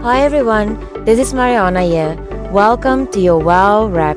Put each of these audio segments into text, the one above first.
Hi everyone, this is Mariana here. Welcome to your Wow Wrap.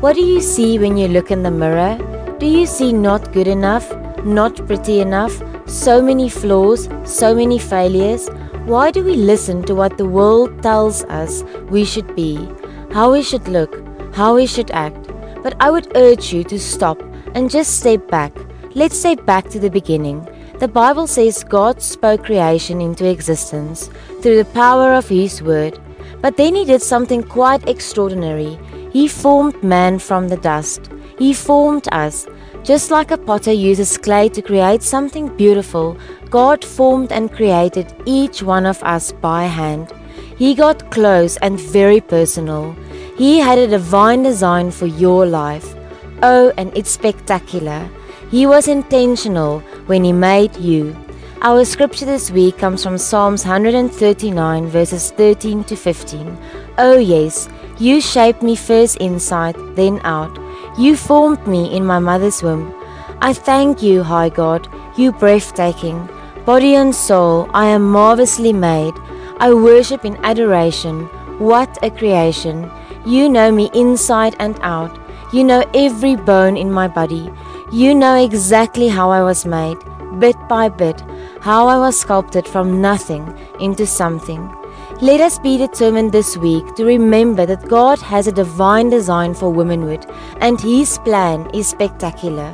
What do you see when you look in the mirror? Do you see not good enough, not pretty enough, so many flaws, so many failures? Why do we listen to what the world tells us we should be, how we should look, how we should act? But I would urge you to stop and just step back. Let's step back to the beginning. The Bible says God spoke creation into existence through the power of His Word. But then He did something quite extraordinary. He formed man from the dust. He formed us. Just like a potter uses clay to create something beautiful, God formed and created each one of us by hand. He got close and very personal. He had a divine design for your life. Oh, and it's spectacular. He was intentional when He made you. Our scripture this week comes from Psalms 139, verses 13 to 15. Oh, yes, you shaped me first inside, then out. You formed me in my mother's womb. I thank you, High God, you breathtaking. Body and soul, I am marvelously made. I worship in adoration. What a creation! You know me inside and out. You know every bone in my body. You know exactly how I was made, bit by bit, how I was sculpted from nothing into something. Let us be determined this week to remember that God has a divine design for womanhood and His plan is spectacular.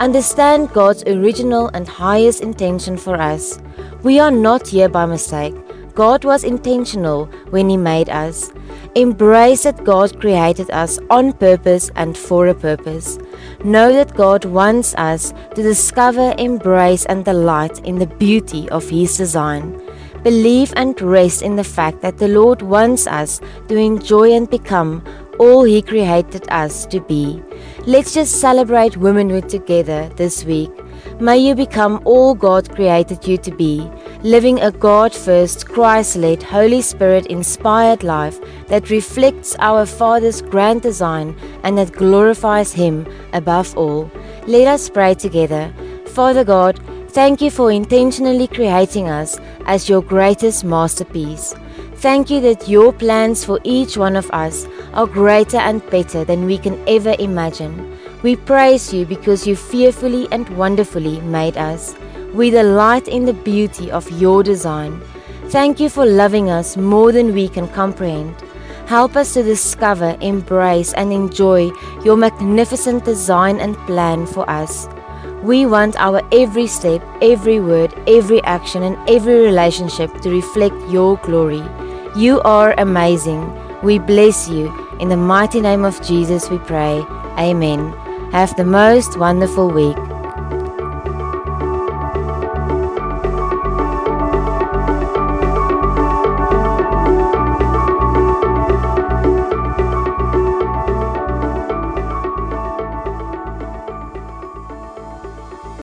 Understand God's original and highest intention for us. We are not here by mistake. God was intentional when He made us. Embrace that God created us on purpose and for a purpose. Know that God wants us to discover, embrace, and delight in the beauty of His design. Believe and rest in the fact that the Lord wants us to enjoy and become all He created us to be. Let's just celebrate womanhood together this week. May you become all God created you to be, living a God first, Christ led, Holy Spirit inspired life that reflects our Father's grand design and that glorifies Him above all. Let us pray together. Father God, thank you for intentionally creating us as your greatest masterpiece. Thank you that your plans for each one of us are greater and better than we can ever imagine. We praise you because you fearfully and wonderfully made us. We delight in the beauty of your design. Thank you for loving us more than we can comprehend. Help us to discover, embrace, and enjoy your magnificent design and plan for us. We want our every step, every word, every action, and every relationship to reflect your glory. You are amazing. We bless you. In the mighty name of Jesus, we pray. Amen. Have the most wonderful week.